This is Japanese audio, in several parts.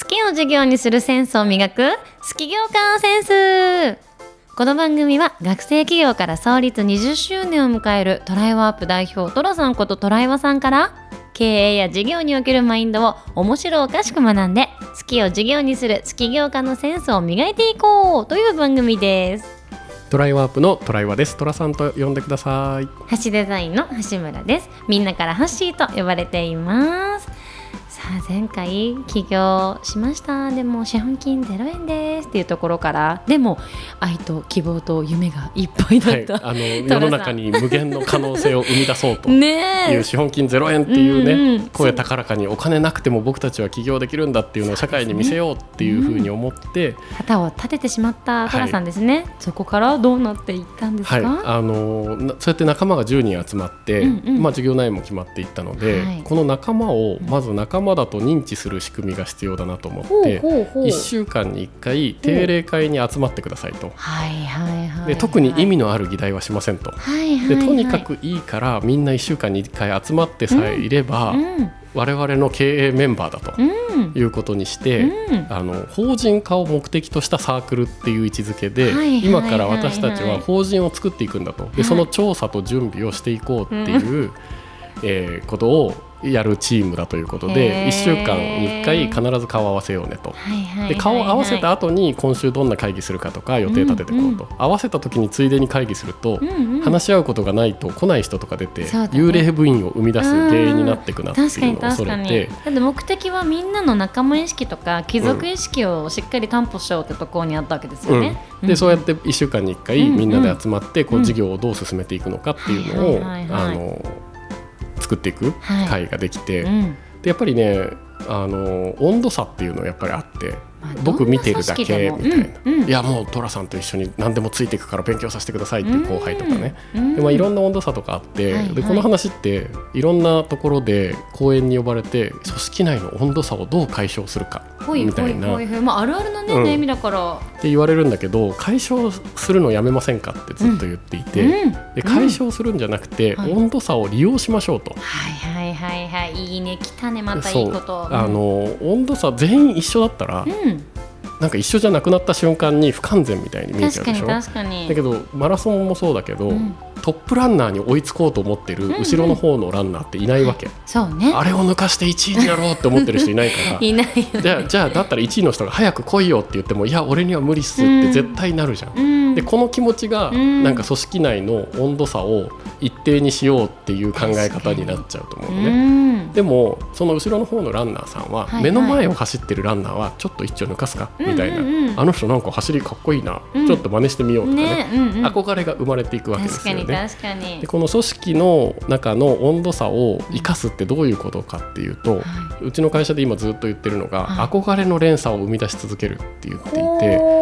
好きを授業にするセンスを磨く好き業界センスこの番組は学生企業から創立20周年を迎えるトライワープ代表トラさんことトライワさんから経営や事業におけるマインドを面白おかしく学んで好きを授業にする好き業家のセンスを磨いていこうという番組ですトライワープのトライワです。トラさんと呼んでください。ハッシュデザインの橋村ですみんなからハッシーと呼ばれています前回起業しました。でも資本金0円ですっていうところから。でも愛と希望と夢がいっぱいだはい、った、あの 世の中に無限の可能性を生み出そうと。いう資本金0円っていうね、うんうん。声高らかにお金なくても僕たちは起業できるんだっていうのを社会に見せようっていうふうに思って、旗を立ててしまったトラさんですね、そこからどうなっていったんですか、はい、あのなそうやって仲間が10人集まって、うんうん。まあ、授業内容も決まっていったので、はい。この仲間をまず仲間だと認知する仕組みが必要だなと思って、ほうほう1週間に1回定例会に集まってくださいと。はいはいはいで特に意味のある議題はしませんと。はいはいはい。でとにかくいいからみんな1週間に1回集まってさえいれば、うん。我々の経営メンバーだとうん。いうことにして、うん。あの法人化を目的としたサークルっていう位置づけで、今から私たちは法人を作っていくんだと、でその調査と準備をしていこうっていう、えーことをやるチームだということで1週間に1回必ず顔を合わせようねと。で顔を合わせた後に今週どんな会議するかとか予定立ててこうと、合わせた時についでに会議すると、うんうん。話し合うことがないと来ない人とか出て、ね。幽霊部員を生み出す原因になっていくなっていうのを恐れて。だって目的はみんなの仲間意識とか貴族意識をしっかり担保しようってところにあったわけですよね、うん、でそうやって1週間に1回うんみんなで集まってこううん事業をどう進めていくのかっていうのをあの作っていくはい。会ができて、うん。でやっぱりねあの温度差っていうのはやっぱりあって。まあ僕見てるだけみたいな、うんうん。いやもう寅さんと一緒に何でもついていくから勉強させてくださいっていう後輩とかね、うん。でまあ、いろんな温度差とかあって、はいはい。でこの話っていろんなところで講演に呼ばれて組織内の温度差をどう解消するかみたいな。まああるあるのね、うん。悩みだから。って言われるんだけど解消するのやめませんかってずっと言っていて、うん。で解消するんじゃなくて、はい。温度差を利用しましょうと。はいはいはいはいい。いね。来たね。またいそいうこと。あの温度差全員一緒だったら、うん。なんか一緒じゃなくなった瞬間に不完全みたいに見えちゃうでしょ？確かにだけどマラソンもそうだけど、うん。トップランナーに追いつこうと思ってるんうん後ろの方のランナーっていないわけ、そうね。あれを抜かして1位になろうって思ってる人いないから。いないよね。じゃあじゃあだったら1位の人が早く来いよって言ってもいや俺には無理っすって絶対なるじゃん。うんでこの気持ちがうん。なんか組織内の温度差を一定にしようっていう考え方になっちゃうと思うのうね。ん。でもその後ろの方のランナーさんは目の前を走ってるランナーはちょっと一丁抜かすかみたいな、あの人なんか走りかっこいいな、うん。ちょっと真似してみようとかね。憧れが生まれていくわけですよね。でこの組織の中の温度差を生かすってどういうことかっていうと、うちの会社で今ずっと言ってるのが、はい。憧れの連鎖を生み出し続けるって言っていて。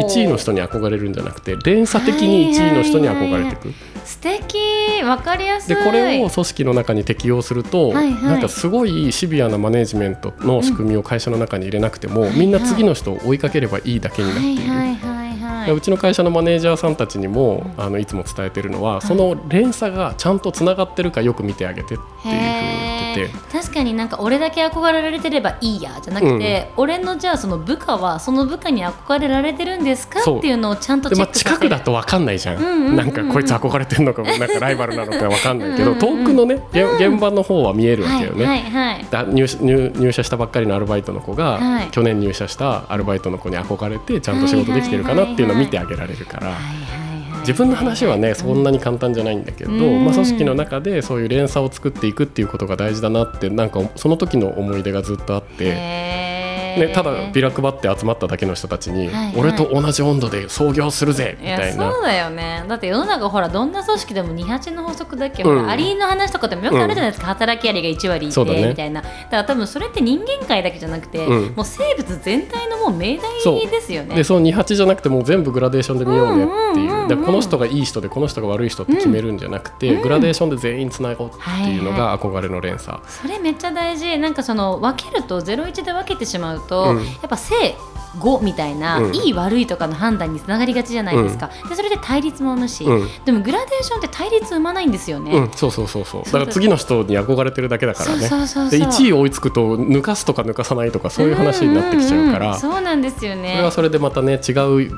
ほー1位の人に憧れるんじゃなくて連鎖的に1位の人に憧れていく、素敵。わかりやすい。でこれを組織の中に適用すると、はいはい。なんかすごいシビアなマネジメントの仕組みを会社の中に入れなくても、はいはい。みんな次の人を追いかければいいだけになっている。はいはいはいはいうちの会社のマネージャーさんたちにも、あのいつも伝えてるのは、その連鎖がちゃんとつながってるかよく見てあげてっていうふうに言って確かになんか俺だけ憧れられてればいいやじゃなくて、俺のじゃあその部下はその部下に憧れられてるんですかっていうのをちゃんとチでまあ、ェック近くだと分かんないじゃん,、うんうんうんうん。なんかこいつ憧れてるのかなんかライバルなのか分かんないけどうんうんうん遠くのね現現場の方は見えるわけよね。はいはいはい。だ入社入入社したばっかりのアルバイトの子が、はい。去年入社したアルバイトの子に憧れてちゃんと仕事できてるかなっていうのを見てあげられるから。はいはいはい自分の話はねそんなに簡単じゃないんだけど、うん。まあ、組織の中でそういう連鎖を作っていくっていうことが大事だなってなんかその時の思い出がずっとあって、ね、ただビラ配って集まっただけの人たちに、はいはい。俺と同じ温度で創業するぜみたいな。そうだよね。だって世の中ほらどんな組織でも28の法則だっけ、うん。アリの話とかでもよくあるじゃないですか、働きアリが1割いて、ね。みたいな。だから多分それって人間界だけじゃなくて、うん。もう生物全体のもう命題ですよね。でその28じゃなくてもう全部グラデーションで見ようねってう。んうんうんいううん。でこの人がいい人でこの人が悪い人って決めるんじゃなくて、うん。グラデーションで全員つなごうっていうのはいが憧れの連鎖。それめっちゃ大事。なんかその分けると01で分けてしまうと、うん。やっぱ性5みたいな、うん。いい悪いとかの判断につながりがちじゃないですか、でそれで対立も生むし、うん。でもグラデーションって対立生まないんですよね、うん、そうそうそうそう。だから次の人に憧れてるだけだからね。そうそうで1位追いつくと抜かすとか抜かさないとかそういう話になってきちゃうから、んんんそうなんですよね。それはそれでまたね違う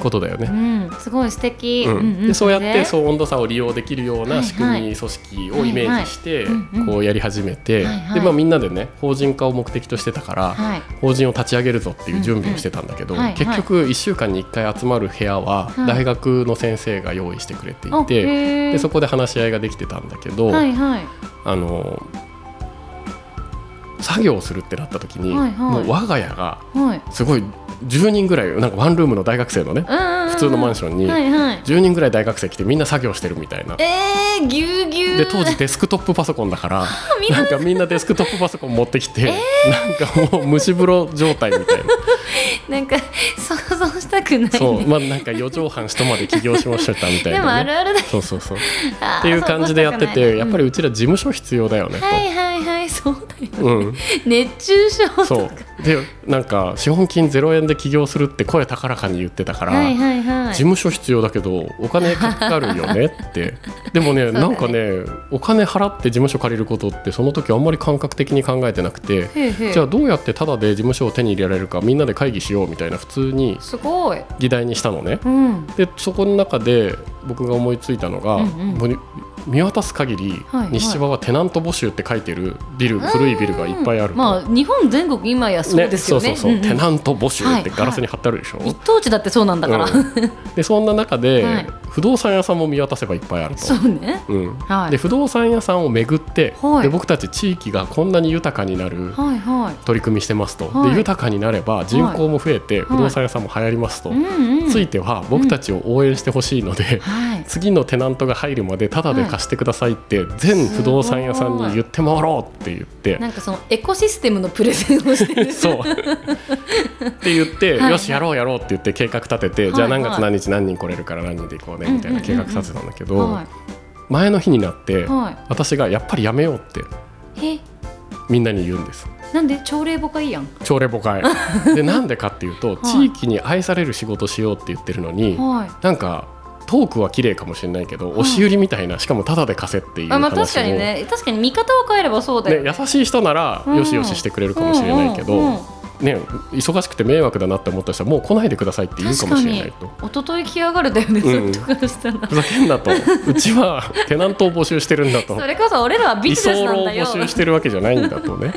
ことだよね。うん、すごい素敵、うん。でそうやってれそう温度差を利用できるようはいはない。仕組み、組織をイメージしてこうやり始めて、はいはい。でまあ、みんなでね法人化を目的としてたから、はい法人を立ち上げるぞっていう準備をしてたんだけど、うんうん。はい結局1週間に1回集まる部屋ははい。大学の先生が用意してくれていあて、でそこで話し合いができてたんだけど、はいはい。あの作業をするってなった時に、はいはい。もう我が家がはい。すごい10人ぐらいなんかワンルームの大学生のね普普通のマンションにはいはい。10人ぐらい大学生来てみんな作業してるみたいな。えー、ぎゅうぎゅう。で当時デスクトップパソコンだから な。なんかみんなデスクトップパソコン持ってきて、なんかもう蒸し風呂状態みたいな。なんか想像したくない、ね、そうまあなんか四畳半下まで起業しましたみたいでもな、ね、あるあるだそうそうそう。っっていう感じでやっててやっぱりうちら事務所必要だよねと。はいはいはいそうだよ、うん、熱中症とか。そう。でなんか資本金0円で起業するって声高らかに言ってたから、はいはいはい。事務所必要だけどお金かかるよねって。でもねだね。なんかねお金払って事務所借りることってその時あんまり感覚的に考えてなくてじゃあどうやってタダで事務所を手に入れられるかみんなで会議しようみたいな普通にすごい。議題にしたのね。うん。でそこの中で僕が思いついたのが、うんうん見渡す限り、はいはい。西芝はテナント募集って書いてるビル古いビルがいっぱいあると。まあ日本全国今やそうですよね。そうそうそう、んんテナント募集ってはいガラスに貼ってあるでしょ、一等地だってそうなんだから、うん。でそんな中で、はい。不動産屋さんも見渡せばいっぱいあると。そうね。うん。はい。で不動産屋さんを巡って、はい。で僕たち地域がこんなに豊かになるはいはい。取り組みしてますと、はい。で豊かになれば人口も増えて、不動産屋さんも流行りますと、うんうん。ついては僕たちを応援してほしいので、はい次のテナントが入るまでタダで貸してくださいって、全不動産屋さんに言って回ろうって言って。なんかそのエコシステムのプレゼンをしてる。そう。って言って、はい。よしやろうやろうって言って計画立てて、はいじゃあ何月何日何人来れるから何人で行こうねみたいな計画立てたんだけど、は前の日になって、私がやっぱりやめようってみんなに言うんです。なんで？朝礼母会やん。朝礼誤解 でなんでかっていうと、い。地域に愛される仕事しようって言ってるのに、はい。なんかトークは綺麗かもしれないけど、押し売りみたいなしかもタダで貸せっていう話をあまあ確かにね。確かに見方を変えればそうだよ。ね、優しい人ならうん。よしよししてくれるかもしれないけど、ね、忙しくて迷惑だなって思った人はもう来ないでくださいって言うかもしれないと。一昨日来やがるだよね、うん。ずっとからしたら。ふざけんなと。うちはテナントを募集してるんだと。それこそ俺らはビ居ジネスなんだよ。募集してるわけじゃないんだとね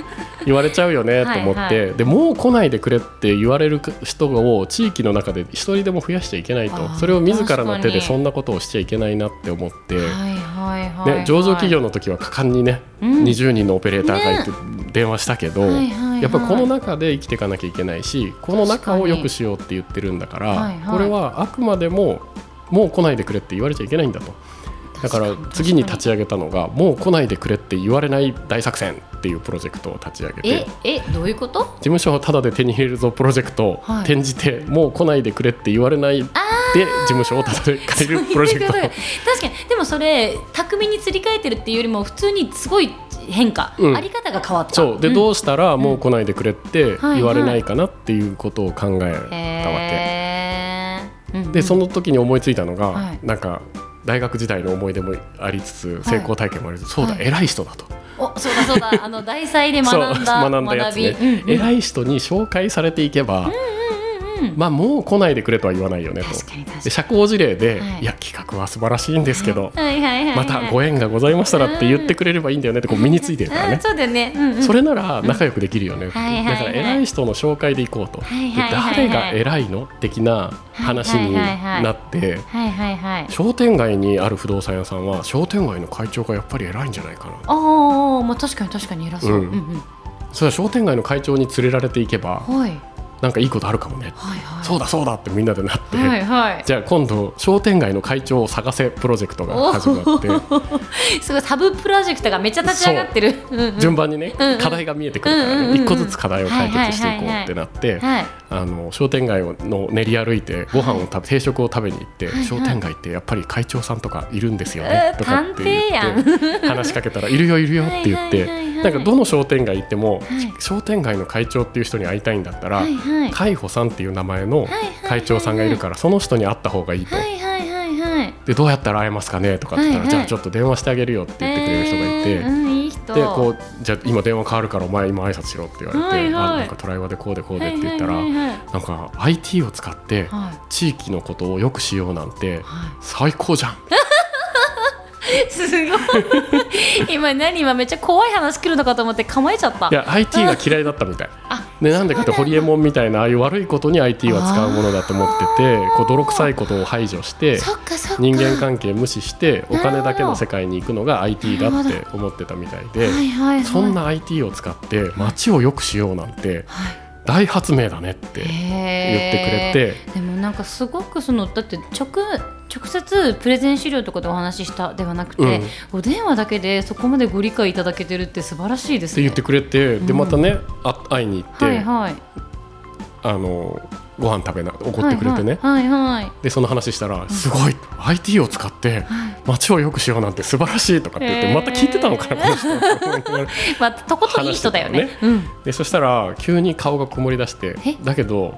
言われちゃうよねと思って、はいはでもう来ないでくれって言われる人を地域の中で一人でも増やしちゃいけないと。それを自らの手でそんなことをしちゃいけないなって思って、はいはいはい、はい。ね、上場企業の時は果敢にね、うん。20人のオペレーターがいて電話したけど、はいはいはいやっぱりこの中で生きていかなきゃいけないしこの中を良くしようって言ってるんだから、はいはい。これはあくまでももう来ないでくれって言われちゃいけないんだと。だから次に立ち上げたのがもう来ないでくれって言われない大作戦っていうプロジェクトを立ち上げて。ええどういうこと？事務所をタダで手に入れるぞプロジェクトをはい。転じて、もう来ないでくれって言われないで事務所をタダで借りるプロジェクト確かに。でもそれ巧みにすり替えてるっていうよりも普通にすごい変化、うん。あり方が変わった。そう。で、ん。どうしたらもう来ないでくれってはい言われないかなっていうことを考えたわけ。でその時に思いついたのが、はい。なんか大学時代の思い出もありつつ成功体験もありつつ、そうだ、はい偉い人だと。おそうだそうだ。あの 大祭で学んだ学んだやつね、うんうん。偉い人に紹介されていけば、うんまあもう来ないでくれとは言わないよねと。社交辞令で、はい。い、や企画は素晴らしいんですけど、またご縁がございましたらって言ってくれればいいんだよねってこう身についてるからね。うん、そうだよね、それなら仲良くできるよねだから偉い人の紹介でいこうと、誰が偉いの的な話になって、商店街にある不動産屋さんは商店街の会長がやっぱり偉いんじゃないかな。ああまあ確かに確かに偉そう、ううんん、うん。それは商店街の会長に連れられていけばはいなんかいいことあるかもね、はいはい。そうだそうだってみんなでなって、はいはい。じゃあ今度商店街の会長を探せプロジェクトが始まって。すごいサブプロジェクトがめっちゃ立ち上がってる。順番にね、うんうん課題が見えてくるからうんうんうん個ずつ課題を解決していこうってなってはいあの商店街をの練り歩いてご飯を食べ定食を食べに行って、はいはい。商店街ってやっぱり会長さんとかいるんですよえーねとかって言って話しかけたらいるよいるよって言ってはいはいはいはいなんかどの商店街行っても、はい。商店街の会長っていう人に会いたいんだったら、はいはい。海保さんっていう名前の会長さんがいるから、その人に会った方がいいと。はいはいはいはい。でどうやったら会えますかねとかって言ったら、はいはい。じゃあちょっと電話してあげるよって言ってくれる人がいて、えーうんでこうじゃあ今電話変わるからお前今挨拶しろって言われて、はいはい。あなんかトライワでこうでこうでって言ったら、はいはいはいはい。なんか IT を使ってはい。地域のことをよくしようなんては最高じゃん。いすごい。今何今めっちゃ怖い話来るのかと思って構えちゃった。いや IT が嫌いだったみたい。あでなんでかってホリエモンみたいなああいう悪いことに IT は使うものだと思っててこう泥臭いことを排除して人間関係無視してお金だけの世界に行くのが IT だって思ってたみたいでそんな IT を使って街を良くしようなんてはい大発明だねって言ってくれて。でもなんかすごくそのだって直直接プレゼン資料とかでお話ししたではなくて、うん。お電話だけでそこまでご理解いただけてるって素晴らしいですね。って言ってくれてでうん。またねあ会いに行って。はいはいあのご飯食べなおごってくれてね。はいはいはい。でその話したら「すごい IT を使ってはい。街を良くしようなんて素晴らしい」とかって言ってまた聞いてたのかなこの人。まあとことんいい人だよね。話してうん。でそしたら急に顔が曇り出してえ？だけどは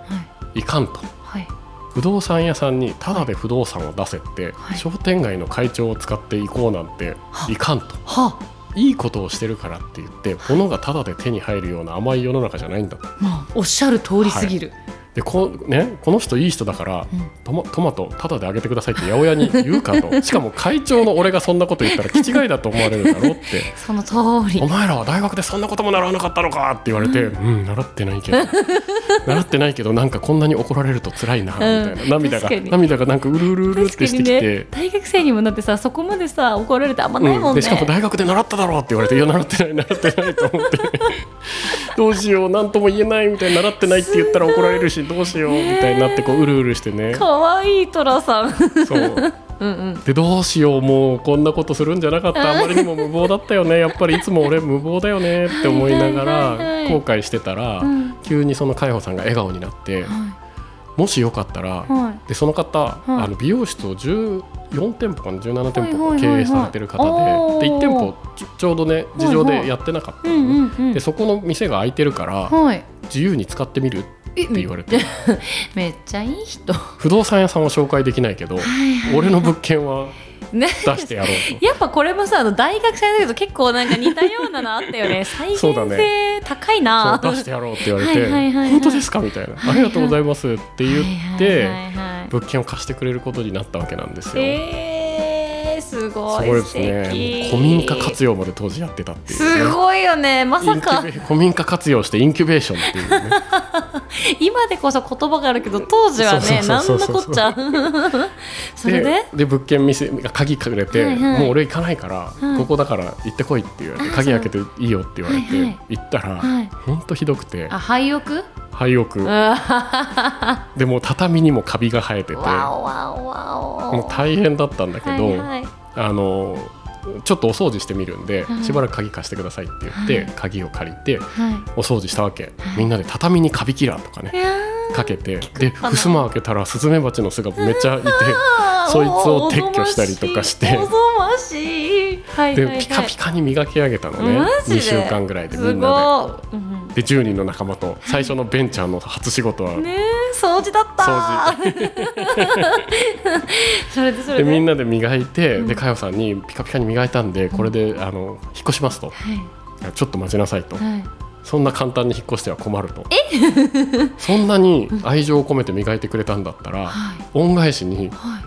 い。いかんと。はい。不動産屋さんにタダで不動産を出せって、はい。商店街の会長を使っていこうなんていかんと。は。あいいことをしてるからって言って物がタダで手に入るような甘い世の中じゃないんだとまあおっしゃる通りすぎる。でこ,、ね、この人いい人だから、うんトマトマトタダであげてくださいって八百屋に言うかと。しかも会長の俺がそんなこと言ったら気違いだと思われるだろうって。その通り。お。前らは大学でそんなことも習わなかったのか？って言われて、うん、習ってないけど。習ってないけどなんかこんなに怒られると辛いなみたいな、うん涙が涙がなんかうるうるうるってして。きて、ね。大学生にもなってさそこまでさ怒られてあんまないもうん。ん、ね。でしかも大学で習っただろうって言われて「いや習ってない習ってない」と思って。どうしよう何とも言えないみたいに習ってないって言ったら怒られるしどうしようみたいになってこううるうるしてね。可愛いトラさん。そう。うんうん。でどうしようもうこんなことするんじゃなかった。あまりにも無謀だったよね。やっぱりいつも俺無謀だよね。って思いながら後悔してたら、うん。急にその海保さんが笑顔になってもしよかったら、はい。でその方、はい。あの美容室を14店舗かな17店舗はいはいはいはい。経営されてる方で,、で1店舗ちょうどね事情でやってなかったので。そこの店が開いてるからはい。自由に使ってみるってえ言われて めっちゃいい人。不動産屋さんは紹介できないけど俺の物件はね。出してやろうと。やっぱこれもさあの大学生だけど結構なんか似たようなのあったよね 再現性ね高いなそう出してやろうって言われてはいはいはいはい本当ですかみたいな、はいはいありがとうございますって言って、はいはいはいはい物件を貸してくれることになったわけなんですよ。えー、すごいすごいですね。古民家活用まで当時やってたっていう、ね。すごいよねまさか古民家活用してインキュベーションっていうね。今でこそ言葉があるけど当時はねそう何のそうそう。そうこっちゃ。それで？で物件店が鍵かけて、はいはい。もう俺行かないから、い。ここだから行ってこいって言われてあ鍵開けていいよって言われて、はいはい。行ったら、はい。ほんとひどくて。あ廃屋？廃屋。でもう畳にもカビが生えてて。もう大変だったんだけど、はいはい。あのちょっとお掃除してみるんで、はい。しばらく鍵貸してくださいって言って、はい。鍵を借りてはお掃除したわけ、みんなで畳にカビキラーとかねかけてくで襖開けたらスズメバチの巣がめっちゃいてー。そいつを撤去したりとかしてはいはいはい。でピカピカに磨き上げたのね。マジで？2週間ぐらいでみすんなごい。うんでで10人の仲間と最初のベンチャーの初仕事はねえ掃除だった。掃それでそれで？でみんなで磨いて、うん。で佳代さんにピカピカに磨いたんでこれであの引っ越しますと。はい。ちょっと待ちなさいと。はい。そんな簡単に引っ越しては困ると。そんなに愛情を込めて磨いてくれたんだったらはい。恩返しには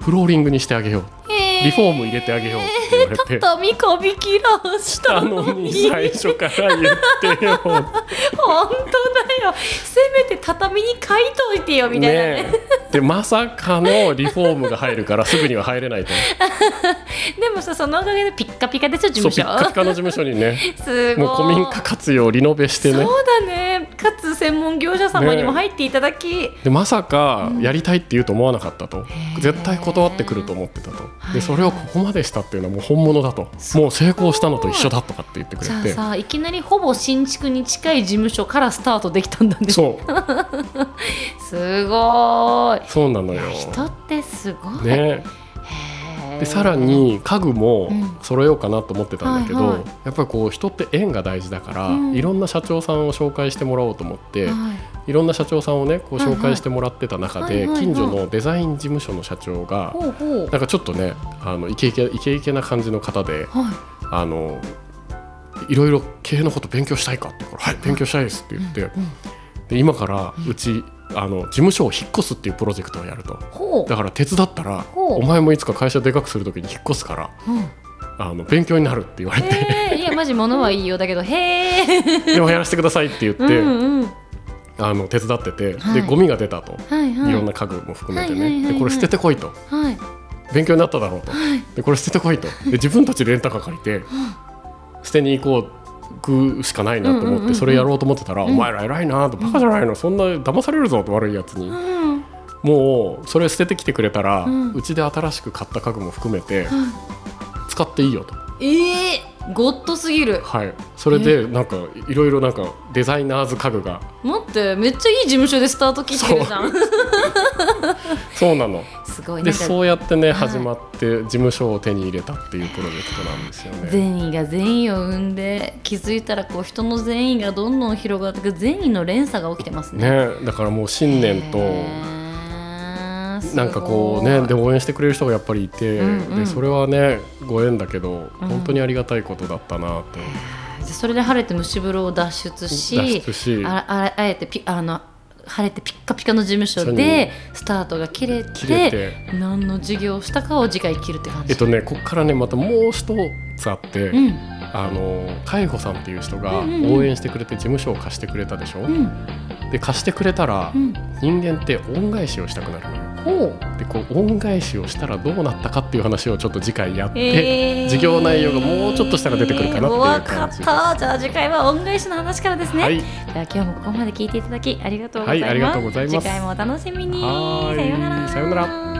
フローリングにしてあげよう。いリフォーム入れてあげようって言われて。畳かびきらしたたののにに最初から言って。よ本当だよ。せめて畳に書いといてよみたいなね。ねえ。でまさかのリフォームが入るからすぐには入れないと でもさそのおかげでピッカピカですよ事そう務所ピッカピカの事務所にね。すごい。もう古民家活用リノベしてね。そうだねかつ専門業者様にも入っていただき、でまさかやりたいって言うと思わなかったと、ー。絶対断ってくると思ってたと、はい。でそれをここまでしたっていうのはもう本物だと。もう成功したのと一緒だとかって言ってくれて。じゃあさいきなりほぼ新築に近い事務所からスタートできたんだね。そう。すごい。そうなのよ。人ってすごい、ねでさらに家具もうん。揃えようかなと思ってたんだけど、はいはい。やっぱりこう人って縁が大事だから、うん。いろんな社長さんを紹介してもらおうと思って、はい。いろんな社長さんをねこう紹介してもらってた中で、はいはいはい。近所のデザイン事務所の社長が、なんかちょっとねあのイケイケイケイケな感じの方ではい。あのいろいろ経営のこと勉強したいかってから「はい勉強したいです」って言って、うん。で今からうちあの事務所を引っ越すっていうプロジェクトをやると。だから手伝ったらお前もいつか会社でかくするときに引っ越すからうん。あの勉強になるって言われて。いやマジ物はいいよ。だけどへえ でもやらせてくださいって言って、うんうん。あの手伝ってて、はい。でゴミが出たと、はいはい。いろんな家具も含めてはいはいはいはい。ねでこれ捨ててこいと。はい。勉強になっただろうと。でこれ捨ててこいと。で自分たちでレンタカー借りて捨てに行こうしかないなと思ってそれやろうと思ってたら「ん。お前ら偉いな」と「バカじゃないの？そんな騙されるぞ」と悪いやつに。うん。もうそれ捨ててきてくれたらうん。うちで新しく買った家具も含めて使っていいよと。ええゴッドすぎる。はい、それでなんかいろいろなんかデザイナーズ家具が。待ってめっちゃいい事務所でスタート切ってるじゃん。そう なのすごい。でそうやってね、はい。始まって事務所を手に入れたっていうプロジェクトなんですよね。善意が善意を生んで気づいたらこう人の善意がどんどん広がって善意の連鎖が起きてますね。ねだからもう新年となんかこうねで応援してくれる人がやっぱりいて、うんうん。でそれはねご縁だけどうん。本当にありがたいことだったなと、でそれで晴れて蒸し風呂を脱出し脱出し。あああえてピあの晴れてピッカピカの事務所でスタートが切れて何の授業をしたかを次回切るって感じ。えっとねこっからねまたもう一つあって、うん。あの海保さんっていう人が応援してくれて事務所を貸してくれたでしょ、うん。で貸してくれたら、うん。人間って恩返しをしたくなるの。よ。でこう恩返しをしたらどうなったかっていう話をちょっと次回やって、えー。授業内容がもうちょっとしたら出てくるかなっていう感じです。った。じゃあ次回は恩返しの話からですね、はい、じゃあ今日もここまで聞いていただきありがとうございます、はいありがとうございます。次回もお楽しみに。さようなら。さようなら